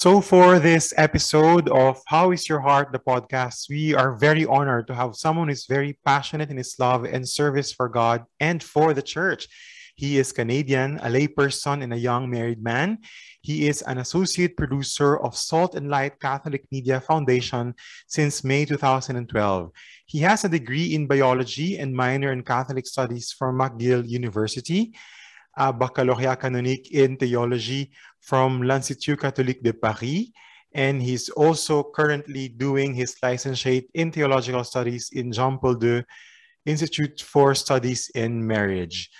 So, for this episode of How is Your Heart, the podcast, we are very honored to have someone who's very passionate in his love and service for God and for the church. He is Canadian, a layperson, and a young married man. He is an associate producer of Salt and Light Catholic Media Foundation since May 2012. He has a degree in biology and minor in Catholic studies from McGill University a baccalauréat canonique in theology from l'Institut Catholique de Paris. And he's also currently doing his licentiate in theological studies in Jean Paul II Institute for Studies in Marriage.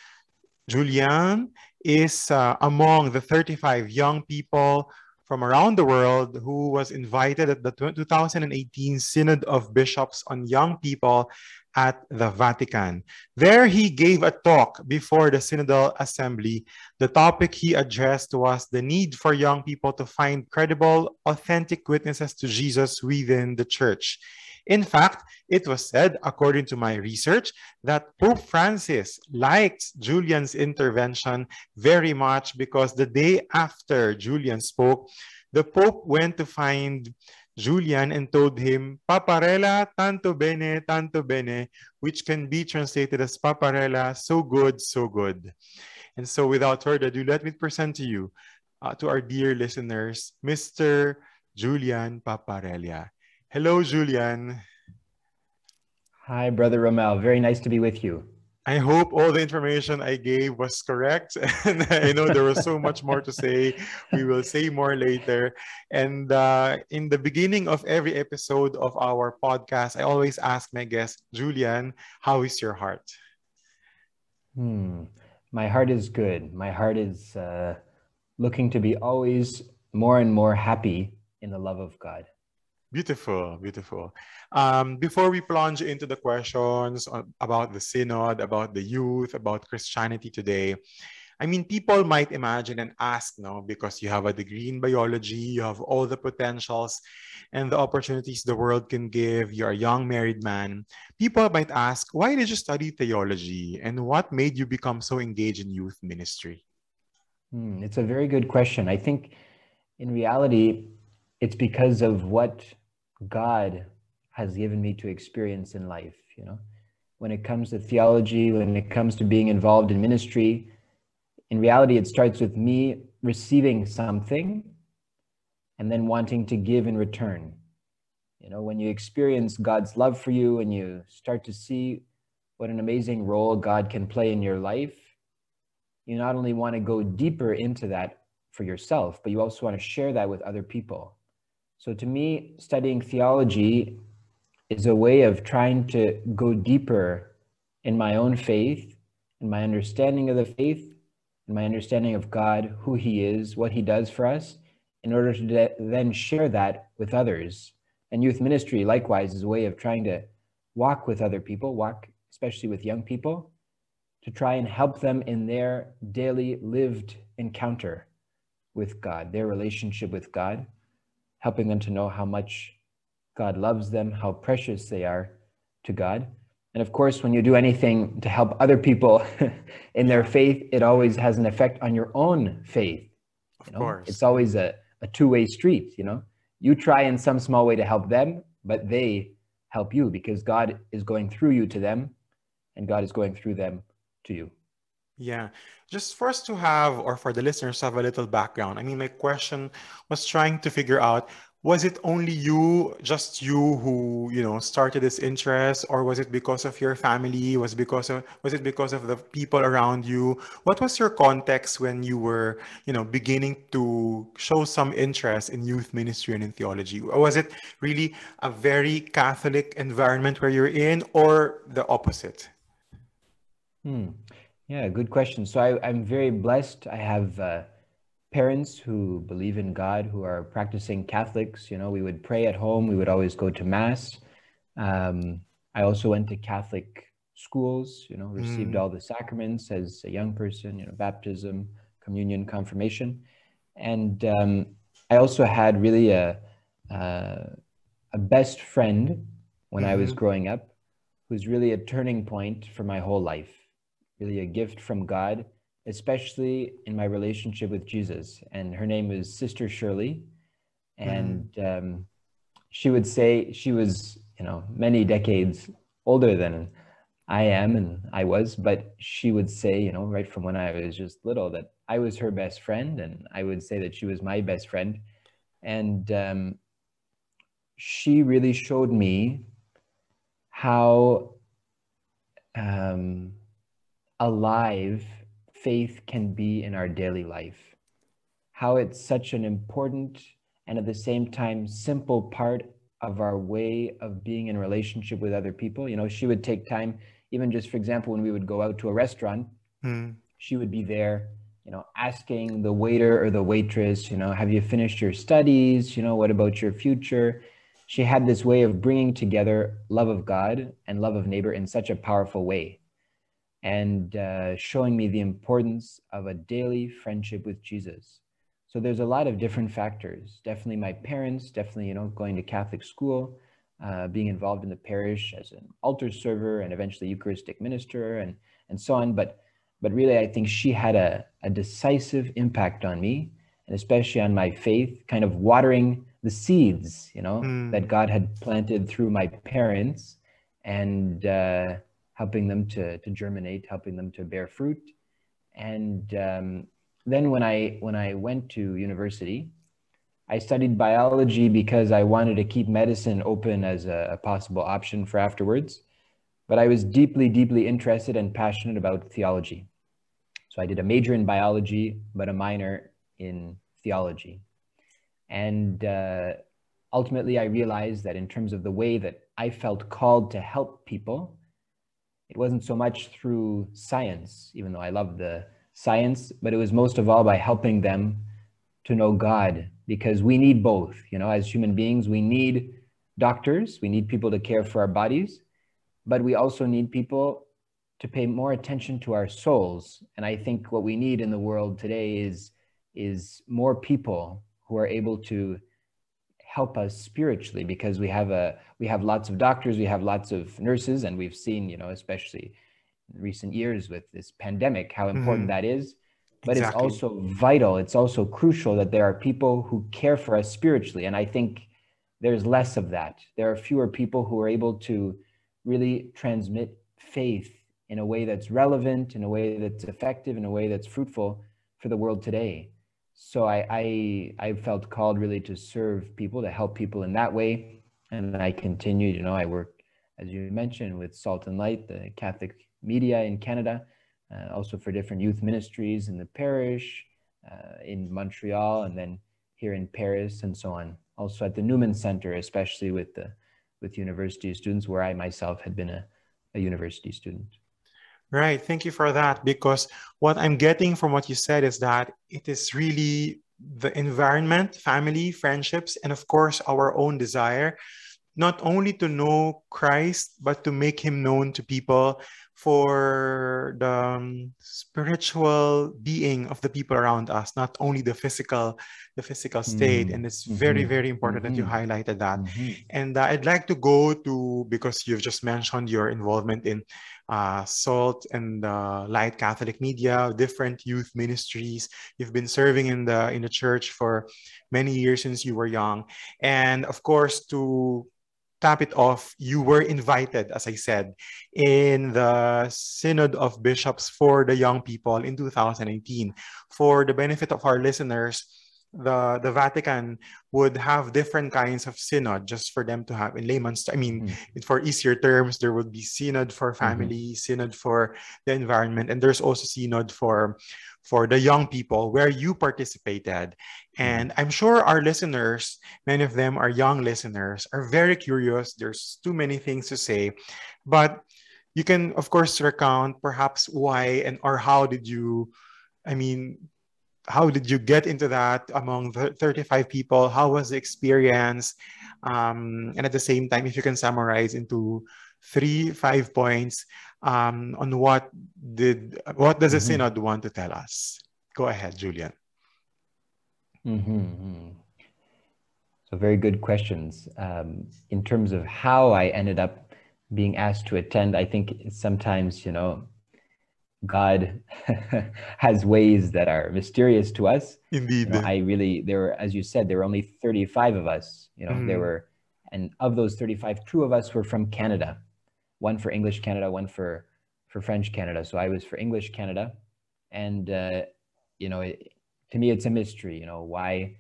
Julian is uh, among the 35 young people from around the world who was invited at the 2018 Synod of Bishops on Young People at the Vatican. There he gave a talk before the Synodal Assembly. The topic he addressed was the need for young people to find credible, authentic witnesses to Jesus within the church. In fact, it was said, according to my research, that Pope Francis liked Julian's intervention very much because the day after Julian spoke, the Pope went to find Julian and told him, Paparella, tanto bene, tanto bene, which can be translated as Paparella, so good, so good. And so without further ado, let me present to you, uh, to our dear listeners, Mr. Julian Paparella. Hello, Julian. Hi, Brother Romel. Very nice to be with you. I hope all the information I gave was correct. And I know there was so much more to say. We will say more later. And uh, in the beginning of every episode of our podcast, I always ask my guest, Julian, how is your heart? Hmm. My heart is good. My heart is uh, looking to be always more and more happy in the love of God. Beautiful, beautiful. Um, before we plunge into the questions about the synod, about the youth, about Christianity today, I mean, people might imagine and ask, no, because you have a degree in biology, you have all the potentials and the opportunities the world can give. You're a young married man. People might ask, why did you study theology and what made you become so engaged in youth ministry? Hmm, it's a very good question. I think in reality, it's because of what God has given me to experience in life, you know. When it comes to theology, when it comes to being involved in ministry, in reality, it starts with me receiving something and then wanting to give in return. You know, when you experience God's love for you and you start to see what an amazing role God can play in your life, you not only want to go deeper into that for yourself, but you also want to share that with other people. So to me, studying theology is a way of trying to go deeper in my own faith, in my understanding of the faith, in my understanding of God, who He is, what He does for us, in order to de- then share that with others. And youth ministry, likewise, is a way of trying to walk with other people, walk especially with young people, to try and help them in their daily lived encounter with God, their relationship with God helping them to know how much God loves them, how precious they are to God. And of course, when you do anything to help other people in their faith, it always has an effect on your own faith. Of know? course. It's always a, a two way street, you know? You try in some small way to help them, but they help you because God is going through you to them and God is going through them to you. Yeah. Just for us to have, or for the listeners to have a little background, I mean, my question was trying to figure out was it only you, just you, who you know started this interest, or was it because of your family? Was because of was it because of the people around you? What was your context when you were you know beginning to show some interest in youth ministry and in theology? Was it really a very Catholic environment where you're in, or the opposite? Hmm. Yeah, good question. So I, am very blessed. I have uh, parents who believe in God, who are practicing Catholics. You know, we would pray at home. We would always go to mass. Um, I also went to Catholic schools, you know, received Mm. all the sacraments as a young person, you know, baptism, communion, confirmation. And um, I also had really a, uh, a best friend when I was Mhm. growing up who's really a turning point for my whole life, really a gift from God, especially in my relationship with Jesus. And her name was Sister Shirley. And um, she would say she was, you know, many decades older than I am and I was, but she would say, you know, right from when I was just little, that I was her best friend, and I would say that she was my best friend. And um, she really showed me how um, alive faith can be in our daily life, how it's such an important and at the same time simple part of our way of being in relationship with other people. You know, she would take time, even just for example, when we would go out to a restaurant, Mm. she would be there, you know, asking the waiter or the waitress, you know, have you finished your studies? You know, what about your future? She had this way of bringing together love of God and love of neighbor in such a powerful way and uh, showing me the importance of a daily friendship with Jesus. So there's a lot of different factors. Definitely my parents, definitely, you know, going to Catholic school, uh, being involved in the parish as an altar server and eventually Eucharistic minister and, and so on. But but really, I think she had a, a decisive impact on me, and especially on my faith, kind of watering the seeds, you know, Mm. that God had planted through my parents and uh, helping them to, to germinate, helping them to bear fruit. And um, then when I when I went to university, I studied biology because I wanted to keep medicine open as a, a possible option for afterwards but I was deeply, deeply interested and passionate about theology. So I did a major in biology, but a minor in theology. And uh, ultimately, I realized that in terms of the way that I felt called to help people, it wasn't so much through science, even though I love the science, but it was most of all by helping them to know God, because we need both. You know, as human beings, we need doctors, we need people to care for our bodies, but we also need people to pay more attention to our souls. And I think what we need in the world today is, is more people who are able to help us spiritually because we have a we have lots of doctors we have lots of nurses and we've seen you know especially in recent years with this pandemic how important Mhm. that is but Exactly. it's also vital it's also crucial that there are people who care for us spiritually and i think there's less of that there are fewer people who are able to really transmit faith in a way that's relevant in a way that's effective in a way that's fruitful for the world today so I, I I felt called really to serve people, to help people in that way, and I continued. You know, I worked, as you mentioned, with Salt and Light, the Catholic media in Canada, uh, also for different youth ministries in the parish, uh, in Montreal, and then here in Paris, and so on. Also at the Newman Center, especially with the with university students, where I myself had been a, a university student. Right. Thank you for that. Because what I'm getting from what you said is that it is really the environment, family, friendships, and of course, our own desire, not only to know Christ, but to make him known to people for the um, spiritual being of the people around us, not only the physical, the physical state. Mm. And it's very, Mhm. very important that you Mhm. highlighted that. Mhm. And uh, I'd like to go to, because you've just mentioned your involvement in uh, SALT and Light Catholic Media, different youth ministries. You've been serving in the in the church for many years since you were young. And of course, to tap it off, you were invited, as I said, in the Synod of Bishops for the Young People in 2018. For the benefit of our listeners, the, the Vatican would have different kinds of synod just for them to have in layman's I mean Mhm. for easier terms there would be synod for family synod for the environment and there's also synod for for the young people where you participated. And i'm sure our listeners many of them are young listeners are very curious. There's too many things to say. But you can of course recount perhaps why and or how did you i mean how did you get into that among the 35 people? How was the experience? Um, and at the same time, if you can summarize into three, five points um, on what did what does the mm-hmm. synod want to tell us? Go ahead, Julian. Mm-hmm. So very good questions. Um, in terms of how I ended up being asked to attend, I think sometimes you know God has ways that are mysterious to us. Indeed. You know, I really, there were, as you said, there were only 35 of us, you know, mm. there mm-hmm. were, and of those 35, two of us were from Canada, one for English Canada, one for, for French Canada. So I was for English Canada. And, uh, you know, it, to me, it's a mystery, you know, why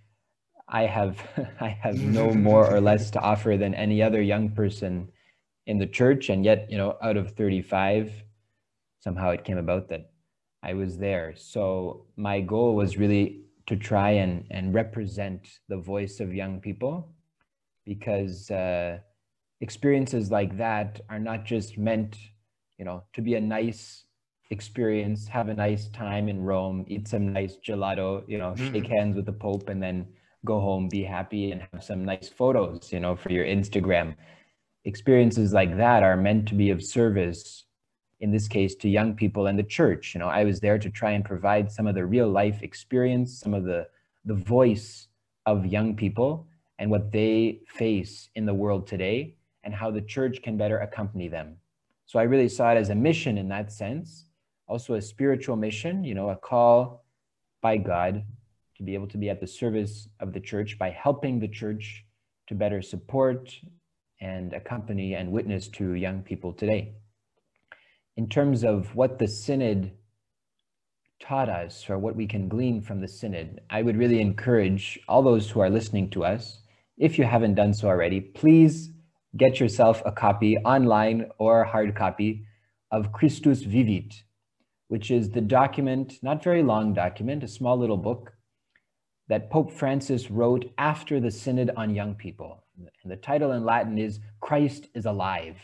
I have, I have no more or less to offer than any other young person in the church. And yet, you know, out of 35, somehow it came about that I was there. So my goal was really to try and, and represent the voice of young people because uh, experiences like that are not just meant, you know, to be a nice experience, have a nice time in Rome, eat some nice gelato, you know, mm-hmm. shake hands with the Pope and then go home, be happy and have some nice photos, you know, for your Instagram. Experiences like that are meant to be of service in this case to young people and the church. You know i was there to try and provide some of the real life experience some of the the voice of young people and what they face in the world today and how the church can better accompany them. So i really saw it as a mission in that sense also a spiritual mission you know a call by god to be able to be at the service of the church by helping the church to better support and accompany and witness to young people today in terms of what the synod taught us or what we can glean from the synod, I would really encourage all those who are listening to us, if you haven't done so already, please get yourself a copy online or hard copy of Christus Vivit, which is the document, not very long document, a small little book that Pope Francis wrote after the Synod on Young People. And the title in Latin is Christ is Alive,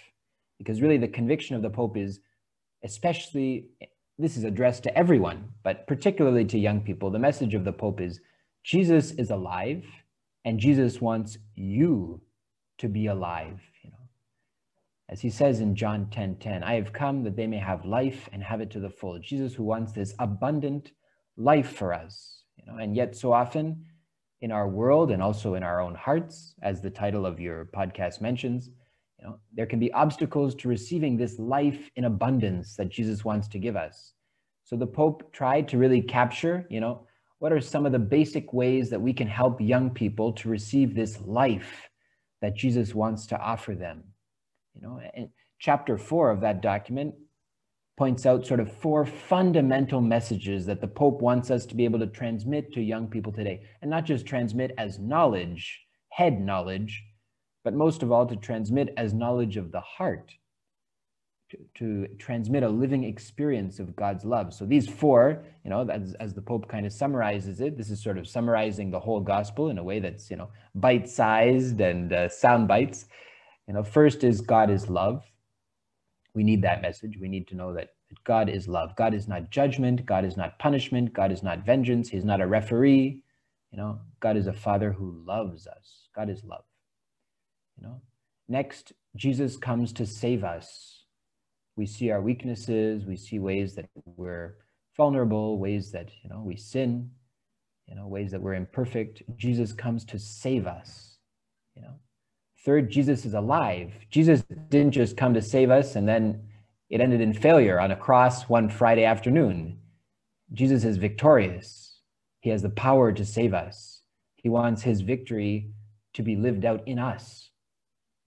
because really the conviction of the Pope is especially, this is addressed to everyone, but particularly to young people, the message of the Pope is Jesus is alive and Jesus wants you to be alive. You know, As he says in John 10 10, I have come that they may have life and have it to the full. Jesus who wants this abundant life for us. You know, and yet so often in our world and also in our own hearts, as the title of your podcast mentions, know, there can be obstacles to receiving this life in abundance that Jesus wants to give us. So the Pope tried to really capture, you know, what are some of the basic ways that we can help young people to receive this life that Jesus wants to offer them? You know, and chapter four of that document points out sort of four fundamental messages that the Pope wants us to be able to transmit to young people today, and not just transmit as knowledge, head knowledge, but most of all to transmit as knowledge of the heart, to, to transmit a living experience of God's love. So these four, you know, as, as the Pope kind of summarizes it, this is sort of summarizing the whole gospel in a way that's, you know, bite-sized and uh, sound bites. You know, first is God is love. We need that message. We need to know that God is love. God is not judgment. God is not punishment. God is not vengeance. He's not a referee. You know, God is a father who loves us. God is love. You know, next, Jesus comes to save us. We see our weaknesses. We see ways that we're vulnerable, ways that you know we sin, you know, ways that we're imperfect. Jesus comes to save us. You know, third, Jesus is alive. Jesus didn't just come to save us and then it ended in failure on a cross one Friday afternoon. Jesus is victorious. He has the power to save us. He wants his victory to be lived out in us.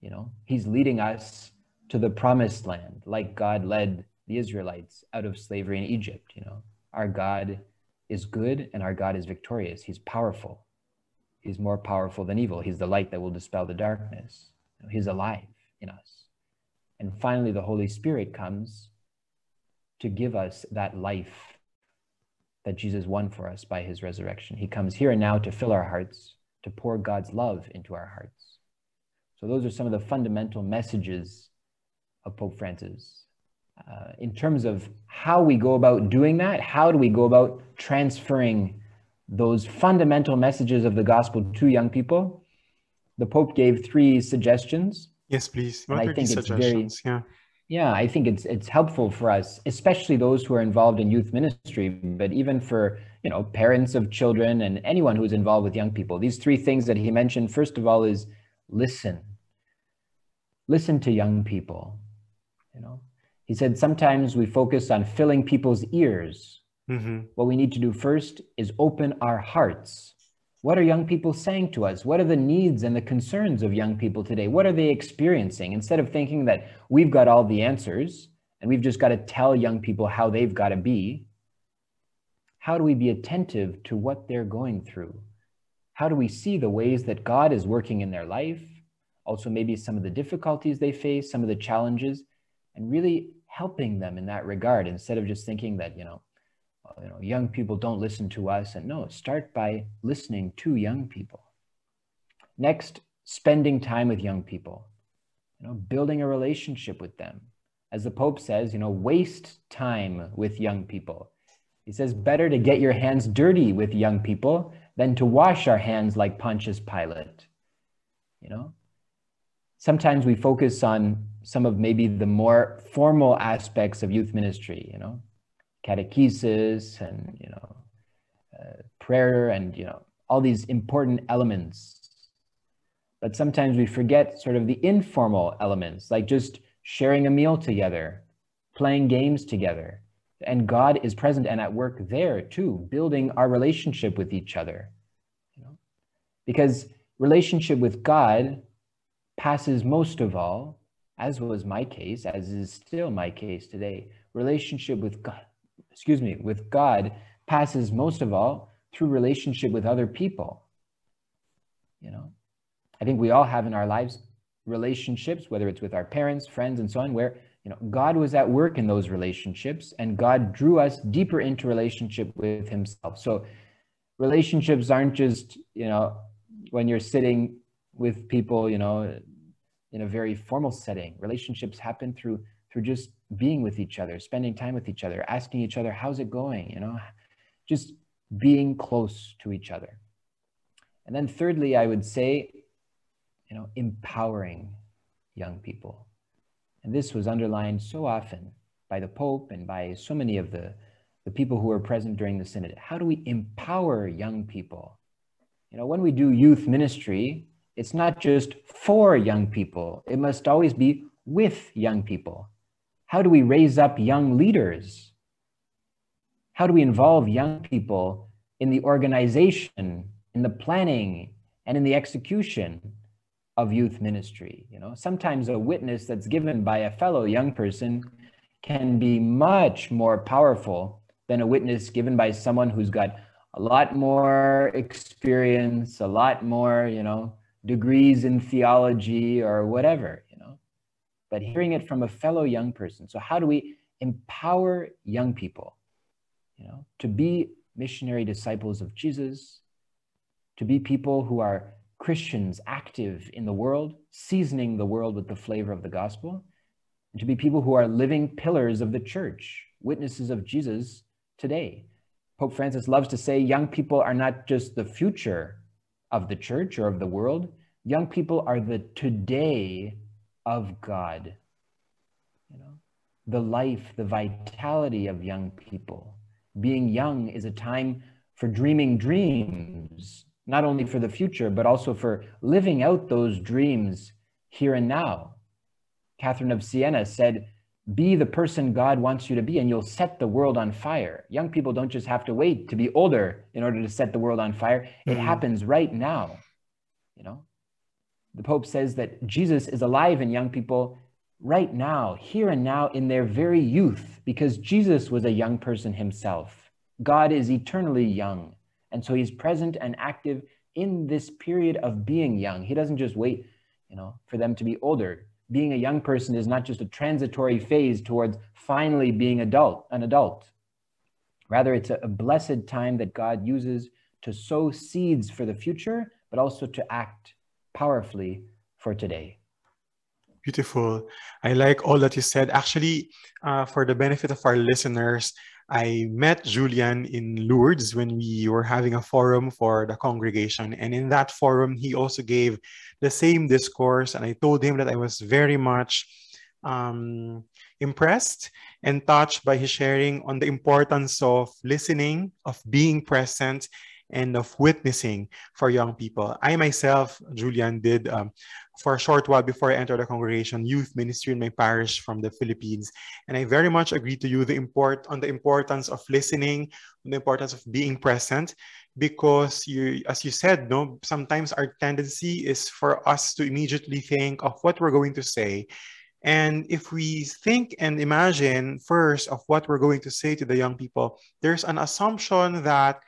You know, he's leading us to the promised land, like God led the Israelites out of slavery in Egypt. You know, our God is good and our God is victorious. He's powerful. He's more powerful than evil. He's the light that will dispel the darkness. He's alive in us. And finally, the Holy Spirit comes to give us that life that Jesus won for us by his resurrection. He comes here and now to fill our hearts, to pour God's love into our hearts. So those are some of the fundamental messages of Pope Francis. Uh, in terms of how we go about doing that, how do we go about transferring those fundamental messages of the gospel to young people, the Pope gave three suggestions. Yes, please. And What I think it's very- Yeah. Yeah, I think it's it's helpful for us, especially those who are involved in youth ministry, but even for you know parents of children and anyone who's involved with young people. These three things that he mentioned, first of all, is listen. Listen to young people. You know, he said sometimes we focus on filling people's ears. hmm What we need to do first is open our hearts. What are young people saying to us? What are the needs and the concerns of young people today? What are they experiencing? Instead of thinking that we've got all the answers and we've just got to tell young people how they've got to be, how do we be attentive to what they're going through? How do we see the ways that God is working in their life? Also, maybe some of the difficulties they face, some of the challenges, and really helping them in that regard instead of just thinking that, you know, you know, young people don't listen to us. And no, start by listening to young people. Next, spending time with young people, you know, building a relationship with them. As the Pope says, you know, waste time with young people. He says, better to get your hands dirty with young people than to wash our hands like Pontius Pilate. You know, sometimes we focus on some of maybe the more formal aspects of youth ministry, you know, catechesis and you know uh, prayer and you know all these important elements but sometimes we forget sort of the informal elements like just sharing a meal together playing games together and god is present and at work there too building our relationship with each other you know because relationship with god passes most of all as was my case as is still my case today relationship with god excuse me, with God passes most of all through relationship with other people. You know, I think we all have in our lives relationships, whether it's with our parents, friends, and so on, where you know God was at work in those relationships, and God drew us deeper into relationship with Himself. So relationships aren't just you know when you're sitting with people, you know, in a very formal setting. Relationships happen through through just being with each other, spending time with each other, asking each other, how's it going? You know, just being close to each other. And then thirdly, I would say, you know, empowering young people. And this was underlined so often by the Pope and by so many of the, the people who were present during the Synod. How do we empower young people? You know, when we do youth ministry, it's not just for young people, it must always be with young people. How do we raise up young leaders? How do we involve young people in the organization, in the planning, and in the execution of youth ministry? You know, sometimes a witness that's given by a fellow young person can be much more powerful than a witness given by someone who's got a lot more experience, a lot more, you know, degrees in theology or whatever, you know. But hearing it from a fellow young person. So how do we empower young people, you know, to be missionary disciples of Jesus, to be people who are Christians active in the world, seasoning the world with the flavor of the gospel, and to be people who are living pillars of the church, witnesses of Jesus today. Pope Francis loves to say young people are not just the future of the church or of the world, young people are the today of God. You know, the life, the vitality of young people. Being young is a time for dreaming dreams, not only for the future, but also for living out those dreams here and now. Catherine of Siena said, Be the person God wants you to be, and you'll set the world on fire. Young people don't just have to wait to be older in order to set the world on fire, it Mhm. happens right now. You know, the Pope says that Jesus is alive in young people right now, here and now, in their very youth, because Jesus was a young person himself. God is eternally young. And so he's present and active in this period of being young. He doesn't just wait, you know, for them to be older. Being a young person is not just a transitory phase towards finally being adult, an adult. Rather, it's a, blessed time that God uses to sow seeds for the future, but also to act powerfully for today. Beautiful. I like all that you said. Actually, uh, for the benefit of our listeners, I met Julian in Lourdes when we were having a forum for the congregation. And in that forum, he also gave the same discourse. And I told him that I was very much um, impressed and touched by his sharing on the importance of listening, of being present, and of witnessing for young people. I myself, Julian, did um, for a short while before I entered the congregation youth ministry in my parish from the Philippines, and I very much agree to you the import on the importance of listening, the importance of being present, because you, as you said, no, sometimes our tendency is for us to immediately think of what we're going to say. And if we think and imagine first of what we're going to say to the young people, there's an assumption that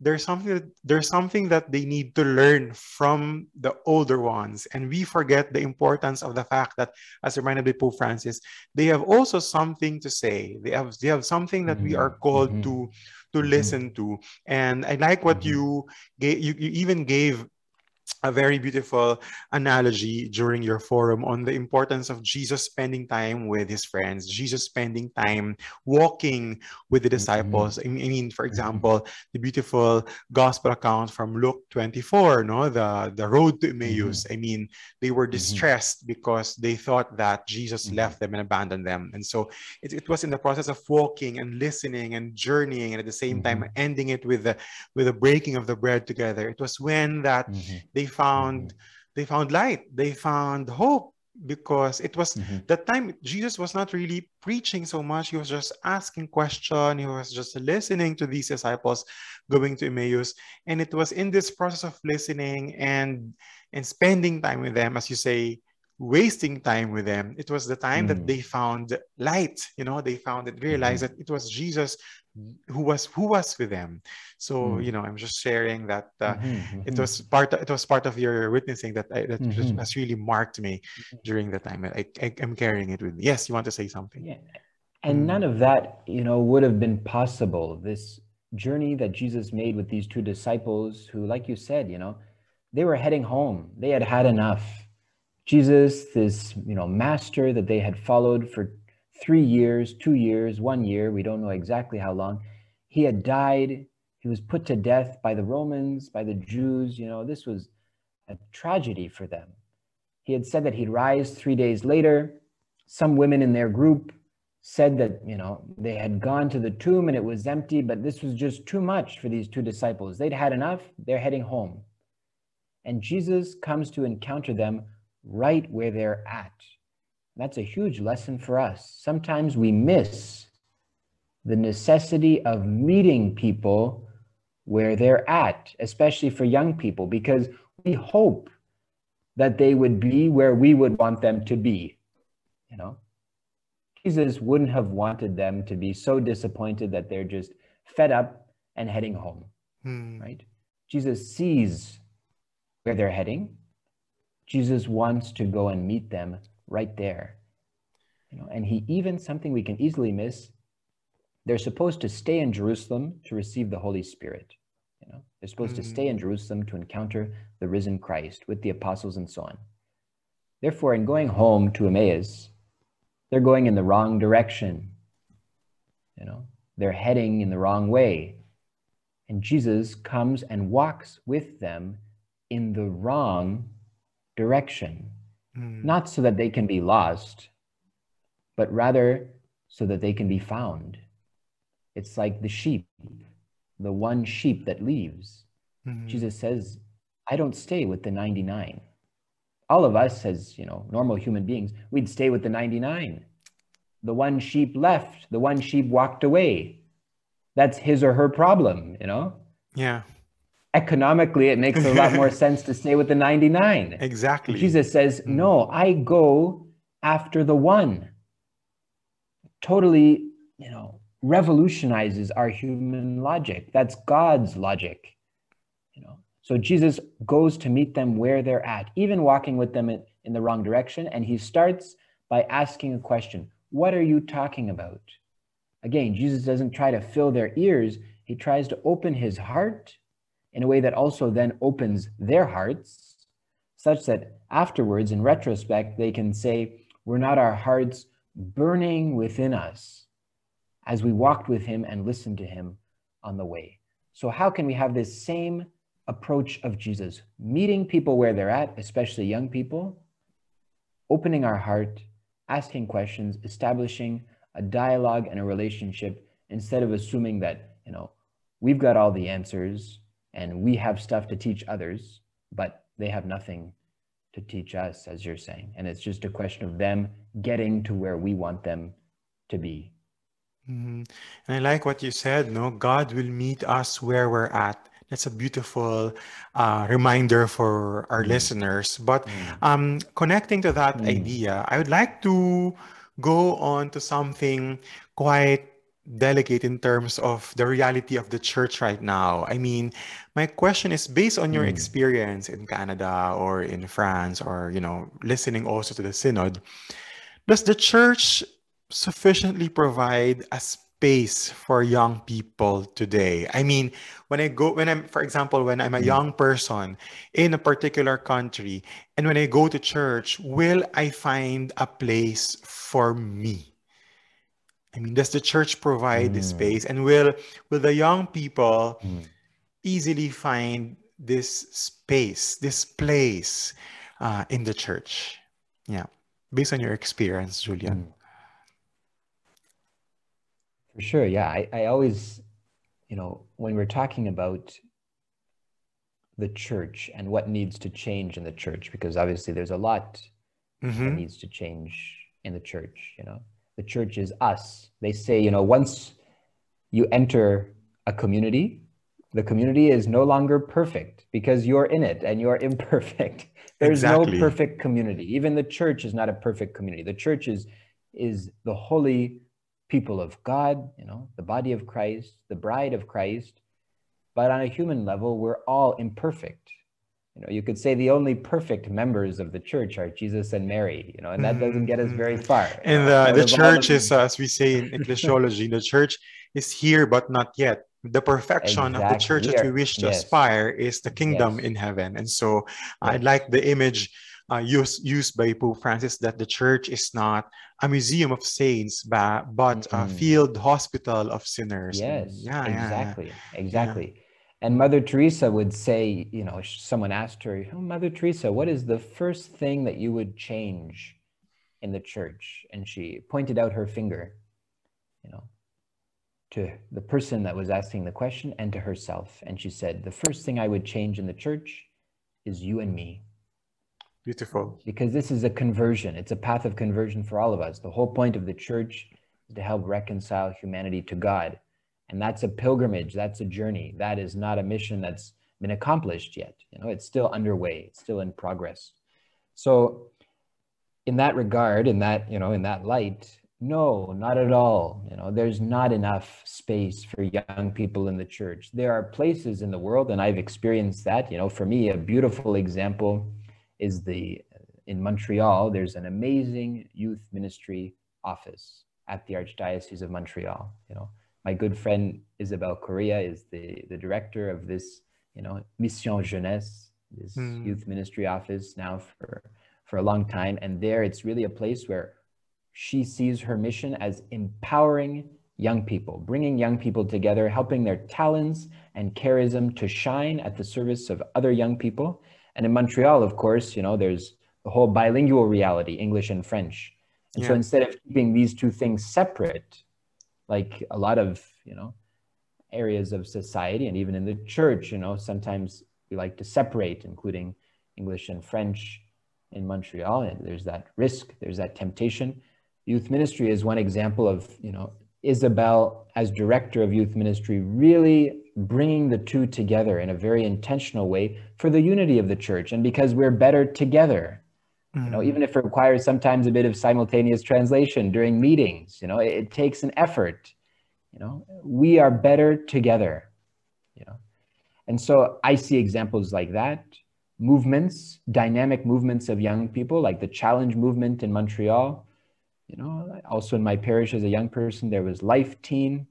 there's something that, there's something that they need to learn from the older ones and we forget the importance of the fact that as reminded by pope francis they have also something to say they have they have something that mm-hmm. we are called mm-hmm. to to mm-hmm. listen to and i like what mm-hmm. you gave you, you even gave a very beautiful analogy during your forum on the importance of Jesus spending time with his friends, Jesus spending time walking with the mm-hmm. disciples. Mm-hmm. I mean, for mm-hmm. example, the beautiful gospel account from Luke 24, no, the, the road to Emmaus. Mm-hmm. I mean, they were mm-hmm. distressed because they thought that Jesus mm-hmm. left them and abandoned them. And so it, it was in the process of walking and listening and journeying and at the same time ending it with the with the breaking of the bread together. It was when that they found mm-hmm. they found light they found hope because it was mm-hmm. that time jesus was not really preaching so much he was just asking question he was just listening to these disciples going to emmaus and it was in this process of listening and and spending time with them as you say wasting time with them it was the time mm. that they found light you know they found it realized mm-hmm. that it was jesus who was who was with them so mm. you know i'm just sharing that uh, mm-hmm, it mm-hmm. was part of, it was part of your witnessing that I, that mm-hmm. has really marked me mm-hmm. during the time I, I am carrying it with me yes you want to say something yeah and mm. none of that you know would have been possible this journey that jesus made with these two disciples who like you said you know they were heading home they had had enough jesus this you know master that they had followed for three years, two years, one year, we don't know exactly how long. He had died. He was put to death by the Romans, by the Jews. You know, this was a tragedy for them. He had said that he'd rise three days later. Some women in their group said that, you know, they had gone to the tomb and it was empty, but this was just too much for these two disciples. They'd had enough. They're heading home. And Jesus comes to encounter them right where they're at. That's a huge lesson for us. Sometimes we miss the necessity of meeting people where they're at, especially for young people, because we hope that they would be where we would want them to be. You know, Jesus wouldn't have wanted them to be so disappointed that they're just fed up and heading home, hmm. right? Jesus sees where they're heading. Jesus wants to go and meet them right there. You know, and he even something we can easily miss. They're supposed to stay in Jerusalem to receive the Holy Spirit. You know, they're supposed mm-hmm. to stay in mm. Jerusalem to encounter the risen Christ with the apostles and so on. Therefore, in going home to Emmaus, they're going in the wrong direction. You know, they're heading in the wrong way. And Jesus comes and walks with them in the wrong direction. Mm. Not so that they can be lost, but rather so that they can be found. It's like the sheep, the one sheep that leaves. Mm-hmm. Jesus says, I don't stay with the 99. All of us, as you know, normal human beings, we'd stay with the 99. The one sheep left, the one sheep walked away. That's his or her problem, you know? Yeah economically it makes a lot more sense to stay with the 99 exactly. Jesus says mm. no i go after the one. Totally you know revolutionizes our human logic. That's god's logic you know. So jesus goes to meet them where they're at even walking with them in, in the wrong direction. And he starts by asking a question. What are you talking about? Again jesus doesn't try to fill their ears. He tries to open his heart in a way that also then opens their hearts, such that afterwards, in retrospect, they can say, Were not our hearts burning within us as we walked with him and listened to him on the way. So, how can we have this same approach of Jesus, meeting people where they're at, especially young people, opening our heart, asking questions, establishing a dialogue and a relationship instead of assuming that, you know, we've got all the answers and we have stuff to teach others, but they have nothing to teach us, as you're saying. And it's just a question of them getting to where we want them to be. Mm-hmm. And I like what you said, no? God will meet us where we're at. That's a beautiful uh, reminder for our mm. listeners. But mm. um, connecting to that mm. idea, I would like to go on to something quite delicate in terms of the reality of the church right now. I mean, my question is based on your mm. experience in Canada or in France or, you know, listening also to the synod, does the church sufficiently provide a space for young people today? I mean, when I go, when I'm, for example, when I'm a mm. young person in a particular country, and when I go to church, will I find a place for me? I mean, does the church provide the mm. space, and will will the young people mm. easily find this space, this place uh, in the church? Yeah, based on your experience, Julian. For sure, yeah. I, I always, you know, when we're talking about the church and what needs to change in the church, because obviously there's a lot mm-hmm. that needs to change in the church, you know the church is us. They say, you know, once you enter a community, the community is no longer perfect because you're in it and you're imperfect. There's exactly. no perfect community. Even the church is not a perfect community. The church is is the holy people of God, you know, the body of Christ, the bride of Christ. But on a human level, we're all imperfect you know you could say the only perfect members of the church are jesus and mary you know and that doesn't get us very mm-hmm. far and the, the church is uh, as we say in ecclesiology the church is here but not yet the perfection exactly. of the church that we wish to yes. aspire is the kingdom yes. in heaven and so i like the image uh, used used by Pope Francis that the church is not a museum of saints, but, but mm-hmm. a field hospital of sinners. Yes, yeah, exactly, yeah. exactly. Yeah. And Mother Teresa would say, you know, someone asked her, oh, Mother Teresa, what is the first thing that you would change in the church? And she pointed out her finger, you know, to the person that was asking the question and to herself. And she said, the first thing I would change in the church is you and me. Beautiful. Because this is a conversion, it's a path of conversion for all of us. The whole point of the church is to help reconcile humanity to God. And that's a pilgrimage, that's a journey. That is not a mission that's been accomplished yet. You know, it's still underway, it's still in progress. So in that regard, in that, you know, in that light, no, not at all. You know, there's not enough space for young people in the church. There are places in the world, and I've experienced that. You know, for me, a beautiful example is the in Montreal. There's an amazing youth ministry office at the Archdiocese of Montreal. You know, my good friend Isabel Correa is the, the director of this, you know, Mission Jeunesse, this mm. youth ministry office now for, for a long time. And there it's really a place where she sees her mission as empowering young people, bringing young people together, helping their talents and charism to shine at the service of other young people. And in Montreal, of course, you know, there's the whole bilingual reality, English and French. And yeah. so instead of keeping these two things separate, like a lot of you know areas of society and even in the church you know sometimes we like to separate including english and french in montreal and there's that risk there's that temptation youth ministry is one example of you know isabel as director of youth ministry really bringing the two together in a very intentional way for the unity of the church and because we're better together. You know mm. even if it requires sometimes a bit of simultaneous translation during meetings you know it, it takes an effort. You know we are better together you know. And so i see examples like that. Movements dynamic movements of young people like the challenge movement in montreal. You know also in my parish as a young person there was Life Teen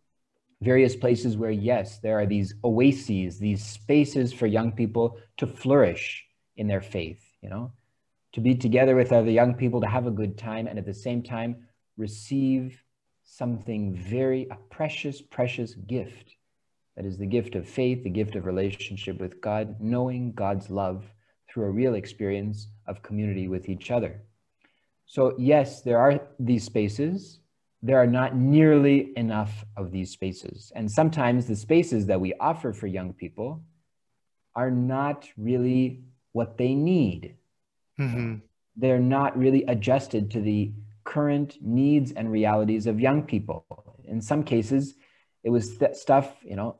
various places where yes there are these oases these spaces for young people to flourish in their faith you know to be together with other young people, to have a good time, and at the same time, receive something very, a precious, precious gift. That is the gift of faith, the gift of relationship with God, knowing God's love through a real experience of community with each other. So, yes, there are these spaces. There are not nearly enough of these spaces. And sometimes the spaces that we offer for young people are not really what they need. Mm-hmm. They're not really adjusted to the current needs and realities of young people. In some cases, it was th- stuff, you know,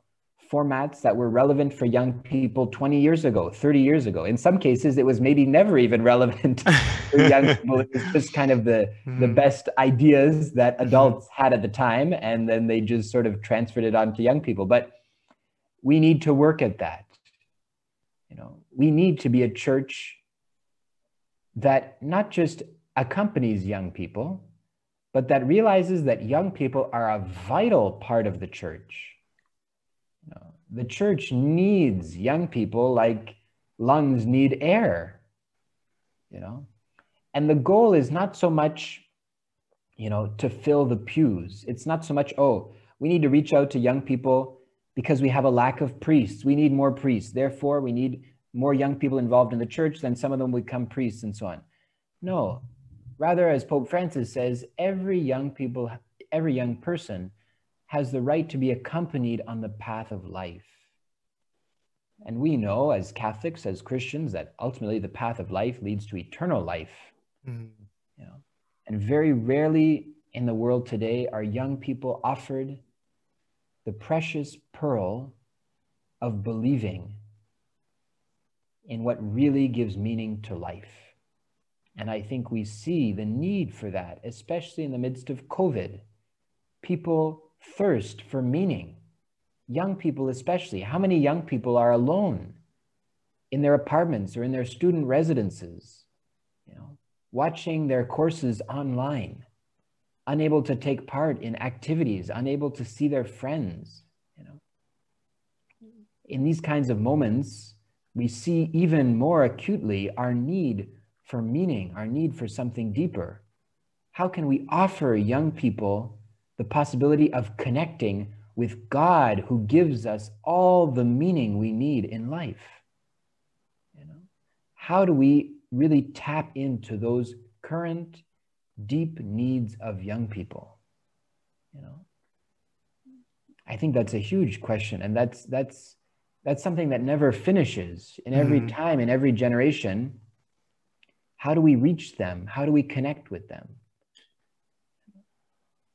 formats that were relevant for young people 20 years ago, 30 years ago. In some cases, it was maybe never even relevant for young people. It was just kind of the, mm-hmm. the best ideas that mm-hmm. adults mm-hmm. had at the time, and then they just sort of transferred it on to young people. But we need to work at that. You know, we need to be a church that not just accompanies young people, but that realizes that young people are a vital part of the church. You know, the church needs young people like lungs need air, you know. And the goal is not so much, you know, to fill the pews. It's not so much, oh, we need to reach out to young people because we have a lack of priests. We need more priests. Therefore, we need more young people involved in the church, then some of them would become priests and so on. No, rather, as Pope Francis says, every young people, every young person has the right to be accompanied on the path of life. And we know as Catholics, as Christians, that ultimately the path of life leads to eternal life. Mm. You know? And very rarely in the world today are young people offered the precious pearl of believing in what really gives meaning to life. And I think we see the need for that, especially in the midst of COVID. People thirst for meaning. Young people, especially. How many young people are alone in their apartments or in their student residences, you know, watching their courses online, unable to take part in activities, unable to see their friends, you know? In these kinds of moments, we see even more acutely our need for meaning, our need for something deeper. How can we offer young people the possibility of connecting with God who gives us all the meaning we need in life? You know? How do we really tap into those current deep needs of young people? You know? I think that's a huge question and that's that's that's something that never finishes in every mm-hmm. time in every generation. How do we reach them? How do we connect with them?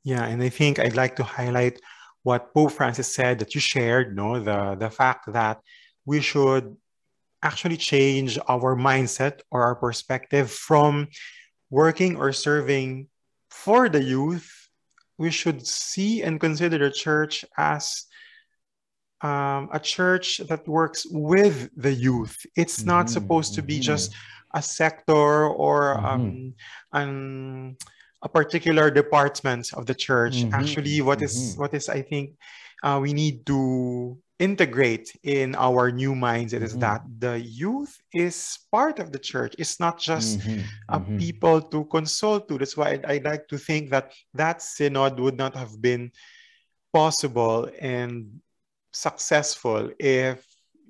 Yeah and i think i'd like to highlight what pope francis said that you shared no the the fact that we should actually change our mindset or our perspective from working or serving for the youth. We should see and consider the church as um, a church that works with the youth. It's mm-hmm, not supposed to be mm-hmm. just a sector or mm-hmm. um, an, a particular department of the church. Mm-hmm. Actually, what is mm-hmm. what is I think uh, we need to integrate in our new minds it is mm-hmm. that the youth is part of the church it's not just mm-hmm. Uh, mm-hmm. people to consult to that's why I, I like to think that that synod would not have been possible and successful if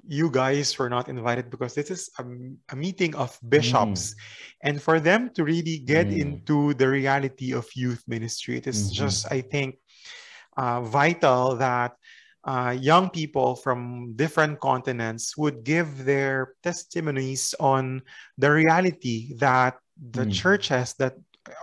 you guys were not invited because this is a, a meeting of bishops mm. and for them to really get mm. into the reality of youth ministry it is mm-hmm. just i think uh, vital that uh, young people from different continents would give their testimonies on the reality that the mm. churches that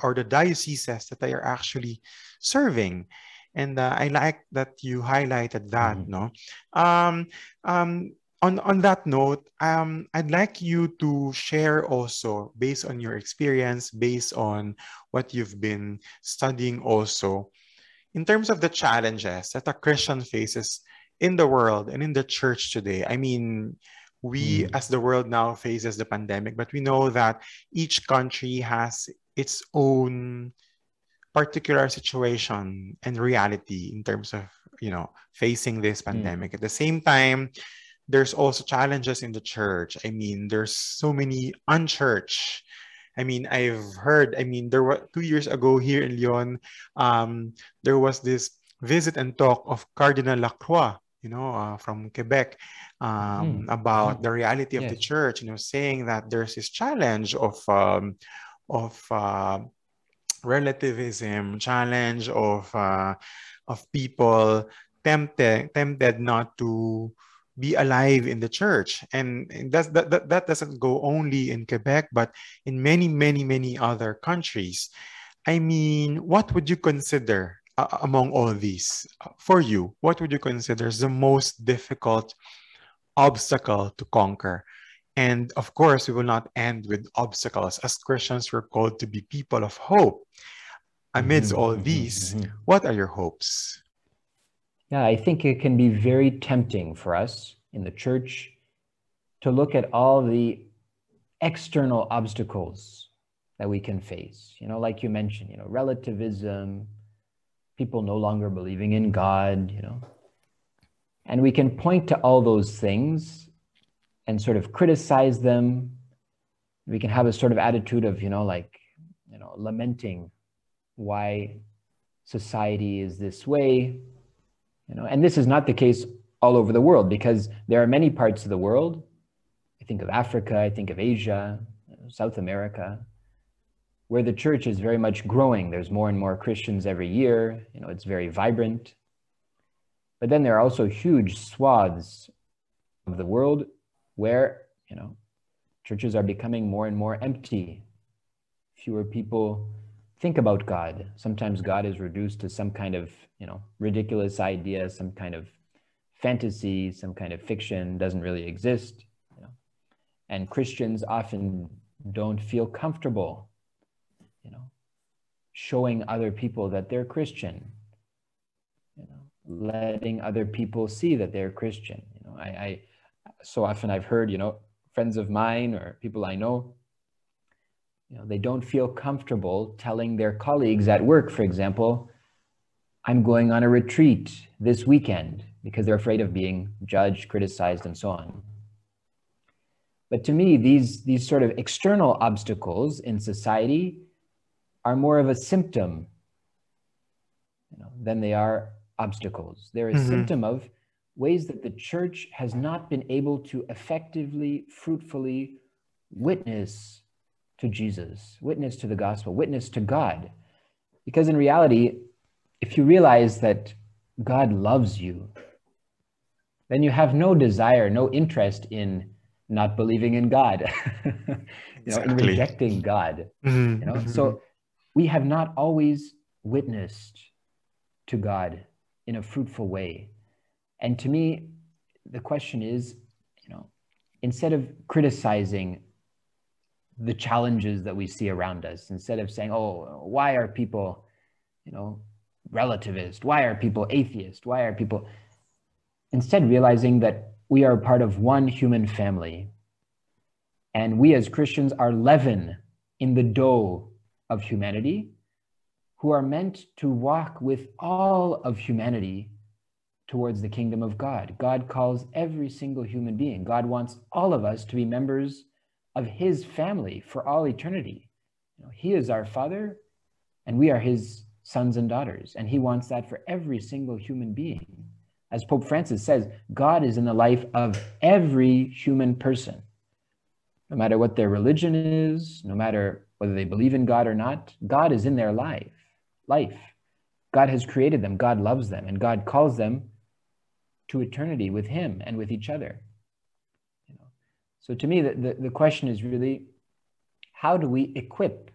or the dioceses that they are actually serving and uh, i like that you highlighted that mm. no um, um, on on that note, um, I'd like you to share also, based on your experience, based on what you've been studying, also, in terms of the challenges that a Christian faces in the world and in the church today. I mean, we mm. as the world now faces the pandemic, but we know that each country has its own particular situation and reality in terms of you know facing this hmm. pandemic. Mm. At the same time there's also challenges in the church. I mean, there's so many unchurched I mean, I've heard, I mean, there were two years ago here in Lyon, um, there was this visit and talk of Cardinal Lacroix, you know, uh, from Quebec, um, mm. about mm. the reality of yes. the church, you know, saying that there's this challenge of, um, of uh, relativism, challenge of, uh, of people tempted, tempted not to be alive in the church. And, that, that, that doesn't go only in Quebec, but in many, many, many other countries. I mean, what would you consider uh, among all these for you? What would you consider the most difficult obstacle to conquer? And of course, we will not end with obstacles. As Christians, we're called to be people of hope. Amidst mm-hmm, all mm-hmm, these, mm-hmm. what are your hopes? Yeah, I think it can be very tempting for us in the church to look at all the external obstacles that we can face. You know, like you mentioned, you know, relativism, people no longer believing in God, you know. And we can point to all those things and sort of criticize them. We can have a sort of attitude of, you know, like, you know, lamenting why society is this way, you know, and this is not the case all over the world because there are many parts of the world. I think of Africa, I think of Asia, South America, where the church is very much growing. There's more and more Christians every year. You know, it's very vibrant. But then there are also huge swaths of the world where, you know, churches are becoming more and more empty. Fewer people think about God. Sometimes God is reduced to some kind of, you know, ridiculous idea, some kind of fantasy, some kind of fiction doesn't really exist. You know? And Christians often don't feel comfortable, you know, showing other people that they're Christian, you know, letting other people see that they're Christian. You know, I, I so often I've heard, you know, friends of mine or people I know you know, they don't feel comfortable telling their colleagues at work, for example, I'm going on a retreat this weekend because they're afraid of being judged, criticized, and so on. But to me, these, these sort of external obstacles in society are more of a symptom you know, than they are obstacles. They're a mm-hmm. symptom of ways that the church has not been able to effectively, fruitfully witness to Jesus, witness to the gospel, witness to God. Because in reality, if you realize that God loves you, then you have no desire, no interest in not believing in God, you know, exactly. in rejecting God. Mm-hmm. You know, mm-hmm. so we have not always witnessed to God in a fruitful way. And to me, the question is, you know, instead of criticizing the challenges that we see around us instead of saying, oh, why are people, you know, relativist? Why are people atheist? Why are people, instead realizing that we are part of one human family. And we as Christians are leaven in the dough of humanity who are meant to walk with all of humanity towards the kingdom of God. God calls every single human being. God wants all of us to be members of his family for all eternity. You know, he is our father and we are his sons and daughters. And he wants that for every single human being. As Pope Francis says, God is in the life of every human person. No matter what their religion is, no matter whether they believe in God or not, God is in their life. Life. God has created them, God loves them, and God calls them to eternity with him and with each other. So to me, the, the, the question is really how do we equip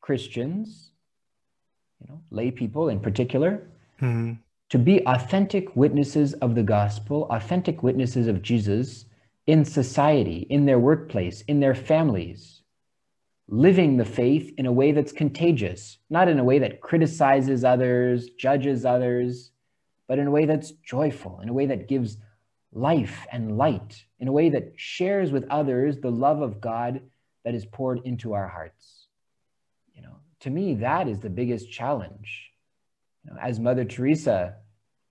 Christians, you know, lay people in particular, mm-hmm. to be authentic witnesses of the gospel, authentic witnesses of Jesus in society, in their workplace, in their families, living the faith in a way that's contagious, not in a way that criticizes others, judges others, but in a way that's joyful, in a way that gives life and light in a way that shares with others the love of God that is poured into our hearts. You know, to me, that is the biggest challenge. You know, as Mother Teresa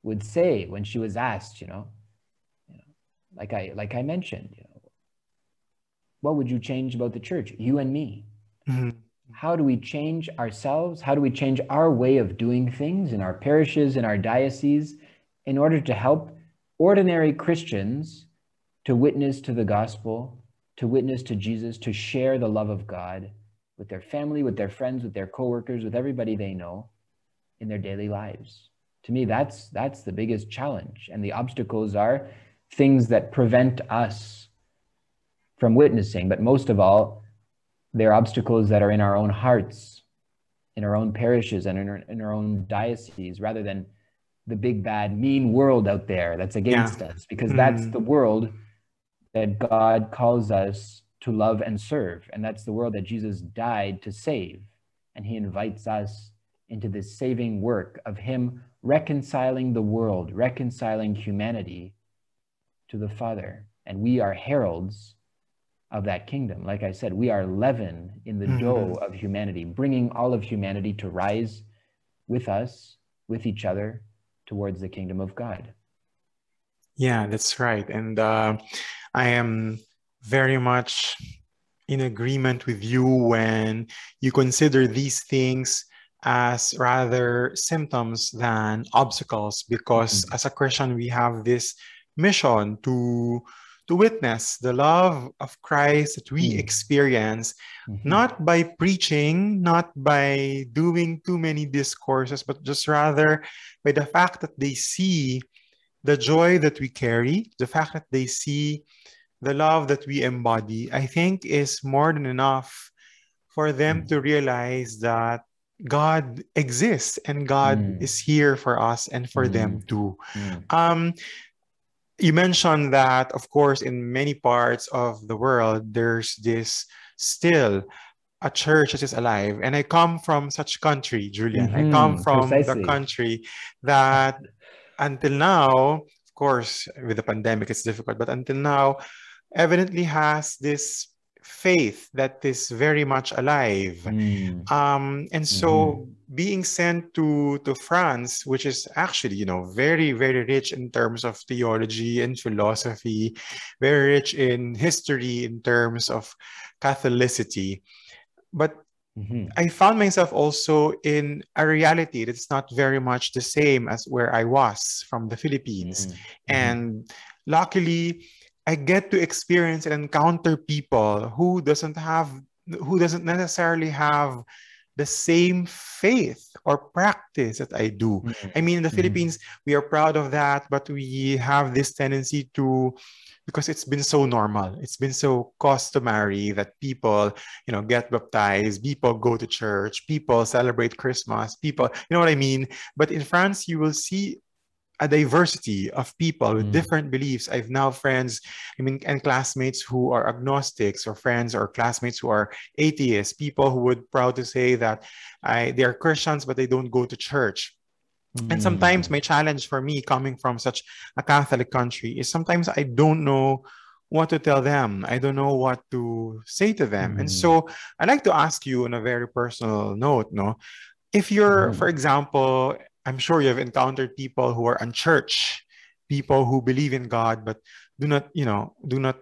would say when she was asked, you know, you know, like I like I mentioned, you know, what would you change about the church? You and me. Mhm. How do we change ourselves? How do we change our way of doing things in our parishes, in our dioceses, in order to help ordinary Christians to witness to the gospel, to witness to Jesus, to share the love of God with their family, with their friends, with their coworkers, with everybody they know in their daily lives? To me, that's that's the biggest challenge. And the obstacles are things that prevent us from witnessing, but most of all, they're obstacles that are in our own hearts, in our own parishes, and in our, in our own dioceses, rather than the big bad mean world out there that's against us, because that's Mm. the world that God calls us to love and serve. And that's the world that Jesus died to save. And he invites us into this saving work of him reconciling the world, reconciling humanity to the Father. And we are heralds of that kingdom. Like I said, we are leaven in the Mhm. dough of humanity, bringing all of humanity to rise with us, with each other, towards the kingdom of God. Yeah, that's right. And uh, I am very much in agreement with you when you consider these things as rather symptoms than obstacles, because Mhm. as a Christian, we have this mission to to witness the love of Christ that we Mm. experience Mhm. not by preaching, not by doing too many discourses, but just rather by the fact that they see the joy that we carry, the fact that they see the love that we embody, I think is more than enough for them Mm. to realize that God exists and God Mm. is here for us and for them too. Mm. Um, you mentioned that, of course, in many parts of the world, there's this still a church that is alive. And I come from such country, Julian. I come Mhm, from the country that until now, of course, with the pandemic, it's difficult, but until now, evidently has this faith that is very much alive. Mm. Um, and so being sent to to France, which is actually, you know, very, very rich in terms of theology and philosophy, very rich in history in terms of Catholicity. But Mhm. I found myself also in a reality that's not very much the same as where I was from the Philippines. Mm. Mhm. And luckily, I get to experience and encounter people who doesn't have who doesn't necessarily have the same faith or practice that I do. Mm. I mean, in the Mhm. Philippines, we are proud of that, but we have this tendency to because it's been so normal. It's been so customary that people, you know, get baptized, people go to church, people celebrate Christmas, people, you know what I mean? But in France, you will see a diversity of people with Mm. different beliefs. I've now friends, I mean, and classmates who are agnostics, or friends or classmates who are atheists, people who would proud to say that I, they are Christians, but they don't go to church. And sometimes Mm. my challenge for me coming from such a Catholic country is sometimes I don't know what to tell them. I don't know what to say to them. And Mhm. so I'd like to ask you on a very personal note, no? If you're, Mhm. for example, I'm sure you have encountered people who are unchurched, people who believe in God but do not, you know, do not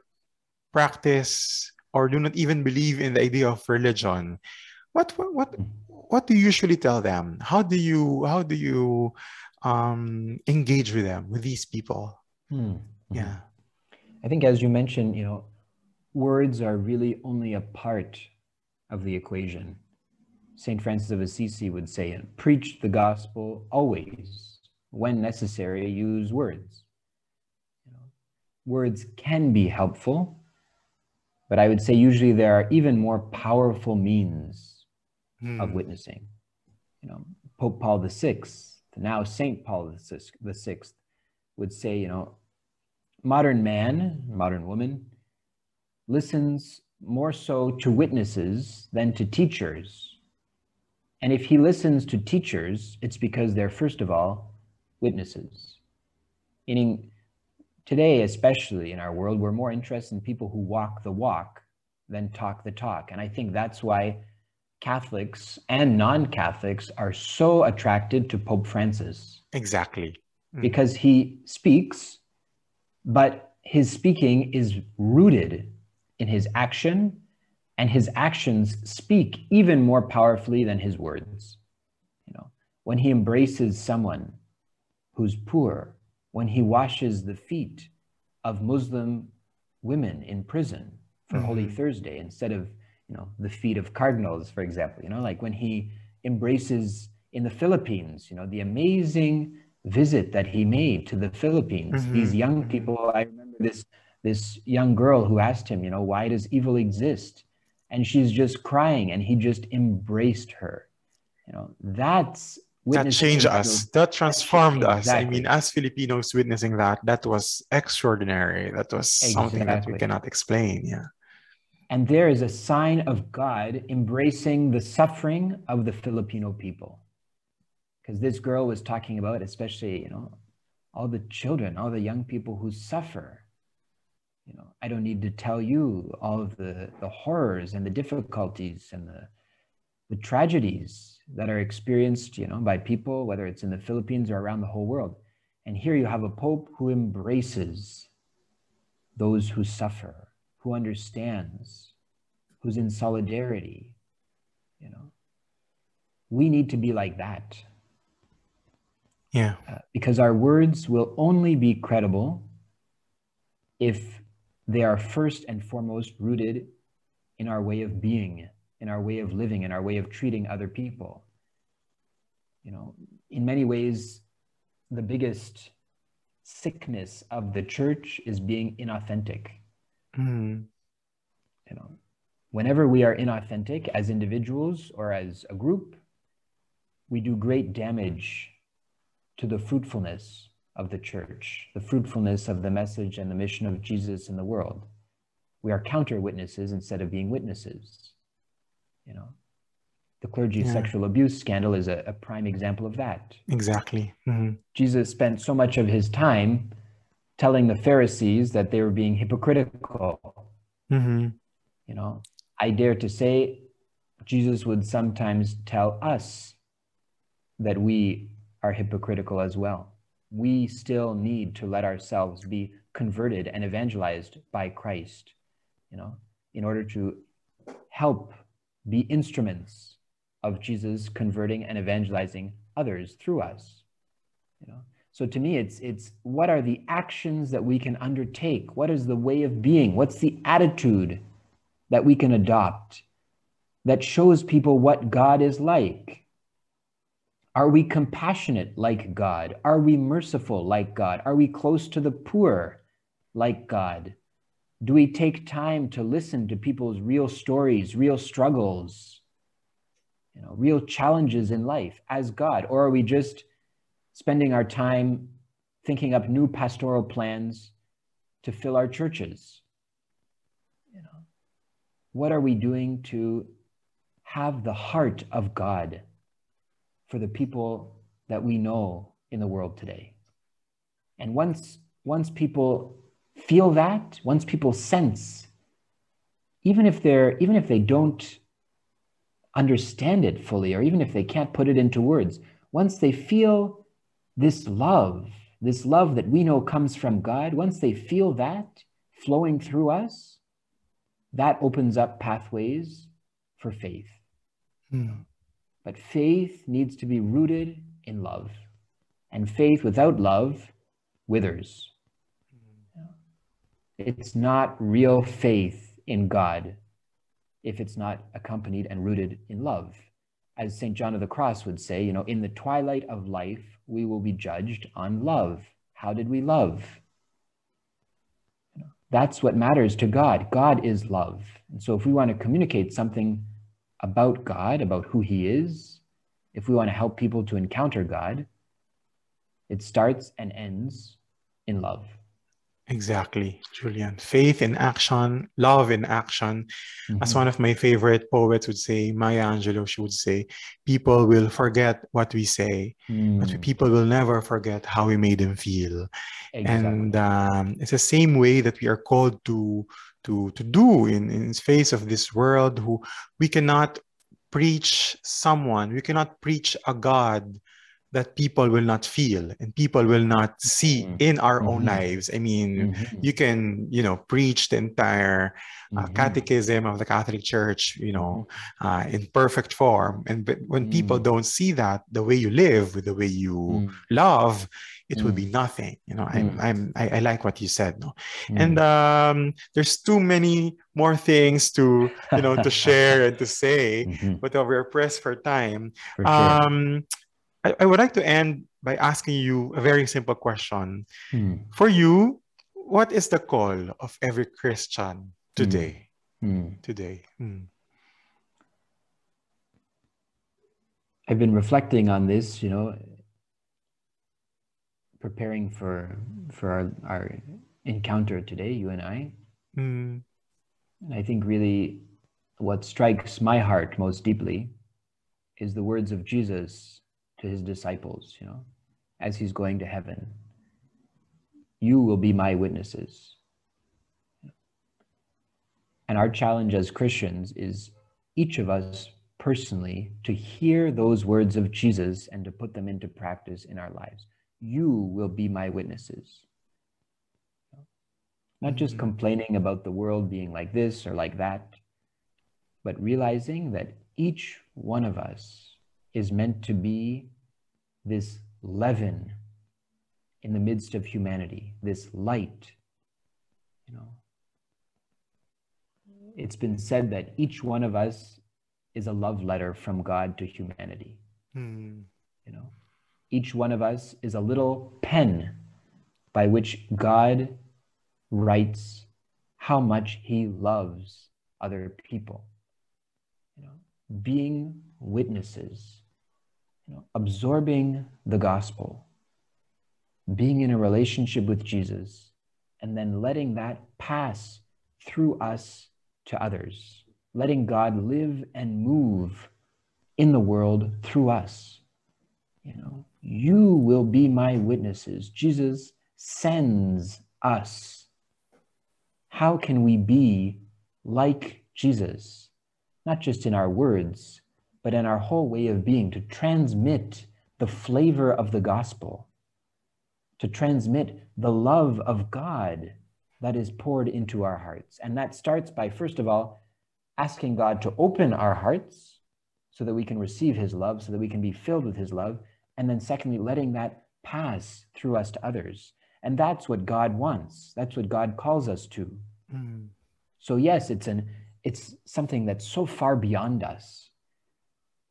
practice or do not even believe in the idea of religion. What what what, what do you usually tell them? How do you how do you um, engage with them with these people? Mm. Mhm. Yeah. I think, as you mentioned, you know, words are really only a part of the equation. St. Francis of Assisi would say, preach the gospel always. When necessary, use words. You know, words can be helpful, but I would say usually there are even more powerful means of Hmm. witnessing. You know, Pope Paul VI, now Saint Paul VI, would say, you know, modern man, modern woman, listens more so to witnesses than to teachers. And if he listens to teachers, it's because they're, first of all, witnesses. Meaning, today, especially in our world, we're more interested in people who walk the walk than talk the talk. And I think that's why Catholics and non Catholics are so attracted to Pope Francis Exactly. Mm. because he speaks, but his speaking is rooted in his action, and his actions speak even more powerfully than his words. You know, when he embraces someone who's poor, when he washes the feet of Muslim women in prison for mm-hmm. Holy Thursday instead of, you know, the feet of cardinals, for example, you know, like when he embraces in the Philippines, you know, the amazing visit that he made to the Philippines. Mm-hmm. These young people, I remember this this young girl who asked him, you know, why does evil exist? And she's just crying, and he just embraced her. You know, that's that changed us. That transformed us. Exactly. I mean, as Filipinos witnessing that, that was extraordinary. That was exactly. something that we cannot explain. Yeah. And there is a sign of God embracing the suffering of the Filipino people because this girl was talking about especially you know all the children all the young people who suffer you know i don't need to tell you all of the the horrors and the difficulties and the the tragedies that are experienced you know by people whether it's in the philippines or around the whole world. And here you have a pope who embraces those who suffer who understands who's in solidarity you know. We need to be like that. Yeah. Uh, because our words will only be credible if they are first and foremost rooted in our way of being, in our way of living, in our way of treating other people. You know, in many ways, the biggest sickness of the church is being inauthentic. Mm. You know, whenever we are inauthentic as individuals or as a group, we do great damage to the fruitfulness of the church, the fruitfulness of the message and the mission of Jesus in the world. We are counter witnesses instead of being witnesses. You know, the clergy yeah. sexual abuse scandal is a, a, prime example of that. Exactly. Mm-hmm. Jesus spent so much of his time telling the Pharisees that they were being hypocritical. Mm-hmm. You know, I dare to say Jesus would sometimes tell us that we are hypocritical as well. We still need to let ourselves be converted and evangelized by Christ, you know, in order to help be instruments of Jesus converting and evangelizing others through us. You know, so to me, it's it's what are the actions that we can undertake? What is the way of being? What's the attitude that we can adopt that shows people what God is like? Are we compassionate like God? Are we merciful like God? Are we close to the poor like God? Do we take time to listen to people's real stories, real struggles, you know, real challenges in life as God? Or are we just spending our time thinking up new pastoral plans to fill our churches? You know, what are we doing to have the heart of God? For the people that we know in the world today. And once, once people feel that, once people sense, even if they're, even if they don't understand it fully, or even if they can't put it into words, once they feel this love, this love that we know comes from God, once they feel that flowing through us, that opens up pathways for faith. Mm. But faith needs to be rooted in love. And faith without love withers. Mm-hmm. It's not real faith in God if it's not accompanied and rooted in love. As St. John of the Cross would say, you know, in the twilight of life, we will be judged on love. How did we love? That's what matters to God. God is love. And so if we want to communicate something about God, about who He is, if we want to help people to encounter God, it starts and ends in love. Exactly, Julian. Faith in action, love in action. Mm-hmm. As one of my favorite poets would say, Maya Angelou, she would say, people will forget what we say, mm. but people will never forget how we made them feel. Exactly. And um, it's the same way that we are called to to to do in in face of this world who we cannot preach someone we cannot preach a god that people will not feel and people will not see Mhm. in our own Mhm. lives. I mean, Mhm. you can, you know, preach the entire uh, Mhm. catechism of the Catholic Church, you know, uh, in perfect form. And but when people Mm. don't see that, the way you live, with the way you Mm. love, it will Mm. be nothing. You know, I'm, Mm. I'm, I, I like what you said. No, Mm. and um, there's too many more things to, you know, to share and to say. Mhm. But we're pressed for time. For sure. Um, I, I would like to end by asking you a very simple question. Mm. For you, what is the call of every Christian today? Mm. Today. Mm. I've been reflecting on this, you know, preparing for for our, our encounter today, you and I. Mm. And I think really what strikes my heart most deeply is the words of Jesus to his disciples, you know, as he's going to heaven. You will be my witnesses. And our challenge as Christians is each of us personally to hear those words of Jesus and to put them into practice in our lives. You will be my witnesses. Not just Mhm. complaining about the world being like this or like that, but realizing that each one of us is meant to be this leaven in the midst of humanity, this light. You know, it's been said that each one of us is a love letter from God to humanity. Mm. You know, each one of us is a little pen by which God writes how much he loves other people. You know, being witnesses, you know, absorbing the gospel, being in a relationship with Jesus, and then letting that pass through us to others, letting God live and move in the world through us. You know, you will be my witnesses. Jesus sends us. How can we be like Jesus? Not just in our words, but in our whole way of being, to transmit the flavor of the gospel, to transmit the love of God that is poured into our hearts. And that starts by, first of all, asking God to open our hearts so that we can receive his love, so that we can be filled with his love. And then, secondly, letting that pass through us to others. And that's what God wants. That's what God calls us to. Mm. So yes, it's an it's something that's so far beyond us.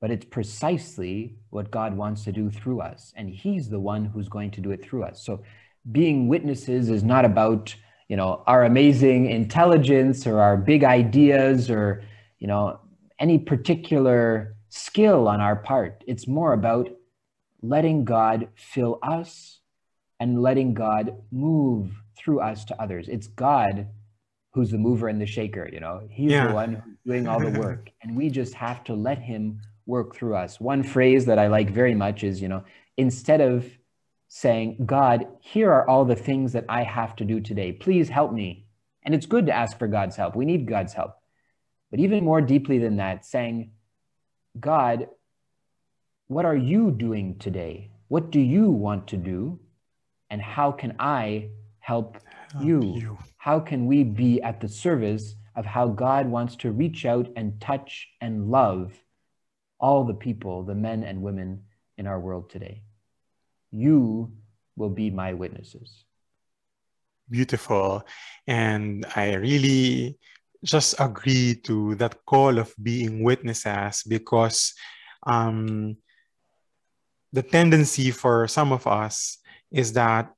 But it's precisely what God wants to do through us. And He's the one who's going to do it through us. So being witnesses is not about, you know, our amazing intelligence or our big ideas or, you know, any particular skill on our part. It's more about letting God fill us and letting God move through us to others. It's God who's the mover and the shaker, you know. He's Yeah. the one who's doing all the work. and we just have to let him work through us. One phrase that I like very much is, you know, instead of saying, God, here are all the things that I have to do today. Please help me. And it's good to ask for God's help. We need God's help. But even more deeply than that, saying, God, what are you doing today? What do you want to do? And how can I help Help you? you. How can we be at the service of how God wants to reach out and touch and love all the people, the men and women in our world today? You will be my witnesses. Beautiful. And I really just agree to that call of being witnesses because um, the tendency for some of us is that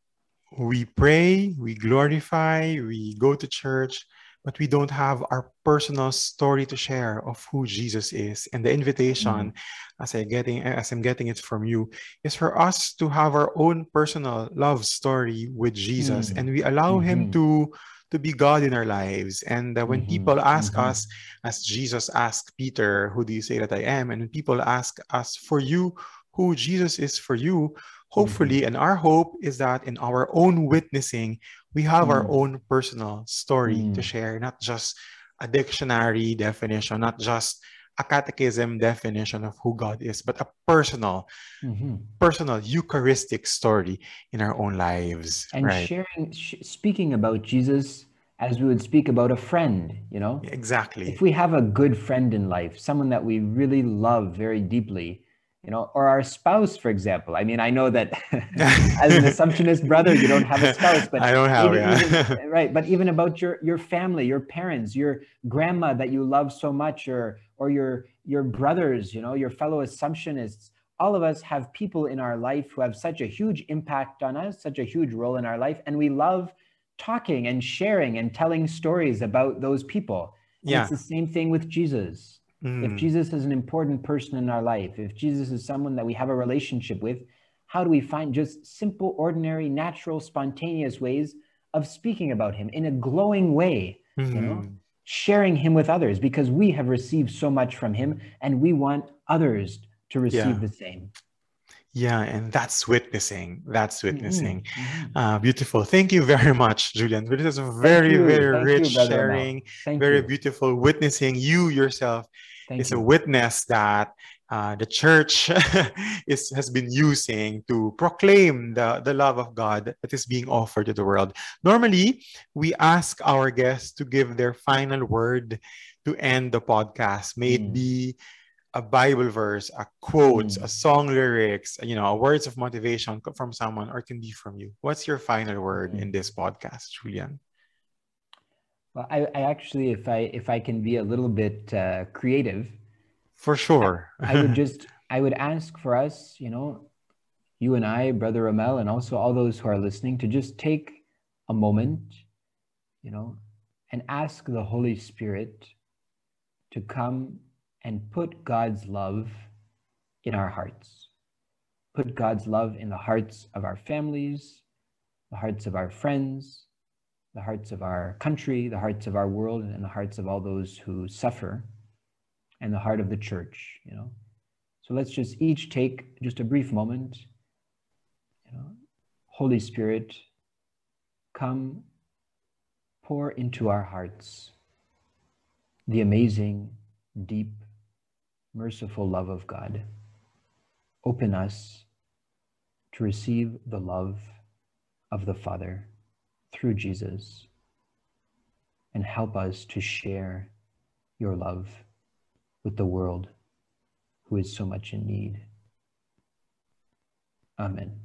we pray, we glorify, we go to church, but we don't have our personal story to share of who Jesus is. And the invitation, as I getting as I'm getting it from you, is for us to have our own personal love story with Jesus, Mm. and we allow Him Mhm. to to be God in our lives. And uh, when Mhm. people ask Mhm. us, as Jesus asked Peter, "Who do you say that I am?" and when people ask us for you, who Jesus is for you, hopefully, and our hope is that in our own witnessing, we have our Mm. own personal story to Mm. share, not just a dictionary definition, not just a catechism definition of who God is, but a personal, mm-hmm. personal Eucharistic story in our own lives. And right? sharing, sh- speaking about Jesus as we would speak about a friend, you know? Exactly. If we have a good friend in life, someone that we really love very deeply, you know, or our spouse, for example. I mean, I know that as an Assumptionist brother, you don't have a spouse, but I don't have, even, yeah. even, right. But even about your your family, your parents, your grandma that you love so much, or or your your brothers, you know, your fellow Assumptionists. All of us have people in our life who have such a huge impact on us, such a huge role in our life, and we love talking and sharing and telling stories about those people. And yeah. It's the same thing with Jesus. Mm. If Jesus is an important person in our life, if Jesus is someone that we have a relationship with, how do we find just simple, ordinary, natural, spontaneous ways of speaking about him in a glowing way, mm-hmm. you know, mm-hmm. sharing him with others because we have received so much from him and we want others to receive yeah. the same. Yeah, and that's witnessing. That's mm-hmm. witnessing. Mm-hmm. Uh, beautiful. Thank you very much, Julian. This is a very, very Thank rich you, sharing, very you. beautiful witnessing. You yourself Thank is you. a witness that uh, the church is, has been using to proclaim the, the love of God that is being offered to the world. Normally, we ask our guests to give their final word to end the podcast. May mm. it be a Bible verse, a quote, mm. a song lyrics, you know, words of motivation from someone or can be from you. What's your final word mm. in this podcast, Julian? Well, I, I, actually, if I if I can be a little bit uh, creative, for sure, I, I would just I would ask for us, you know, you and I, Brother Romel, and also all those who are listening, to just take a moment, you know, and ask the Holy Spirit to come and put God's love in our hearts. Put God's love in the hearts of our families, the hearts of our friends, the hearts of our country, the hearts of our world, and the hearts of all those who suffer, and the heart of the church, you know. So let's just each take just a brief moment. You know, Holy Spirit, come pour into our hearts the amazing, deep, merciful love of God. Open us to receive the love of the Father through Jesus and help us to share your love with the world who is so much in need. Amen.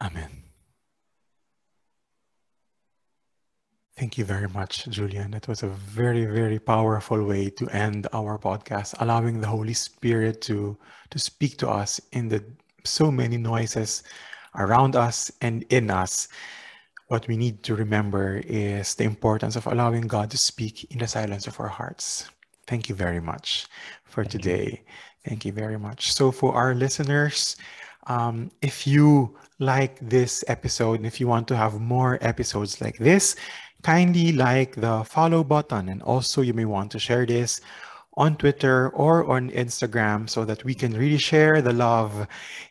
Amen. Thank you very much, Julian. That was a very, very powerful way to end our podcast, allowing the Holy Spirit to, to speak to us in the so many noises around us and in us. What we need to remember is the importance of allowing God to speak in the silence of our hearts. Thank you very much for Thank today. You. Thank you very much. So, for our listeners, um, if you like this episode and if you want to have more episodes like this, kindly like the follow button. And also, you may want to share this on Twitter or on Instagram so that we can really share the love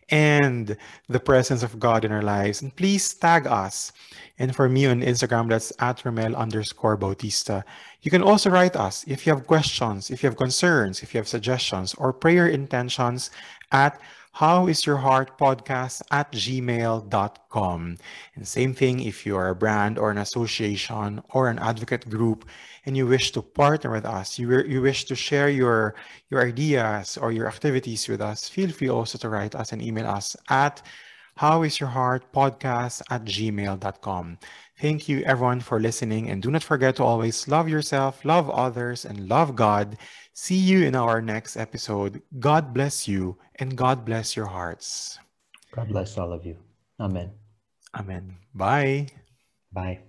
and the presence of God in our lives. And please tag us. And for me on Instagram, that's at Romel underscore Bautista. You can also write us if you have questions, if you have concerns, if you have suggestions or prayer intentions at how is your heart podcast at gmail.com. And same thing if you are a brand or an association or an advocate group and you wish to partner with us, you, you wish to share your, your ideas or your activities with us, feel free also to write us and email us at how is your heart podcast at gmail.com. Thank you everyone for listening and do not forget to always love yourself, love others, and love God. See you in our next episode. God bless you and God bless your hearts. God bless all of you. Amen. Amen. Bye. Bye.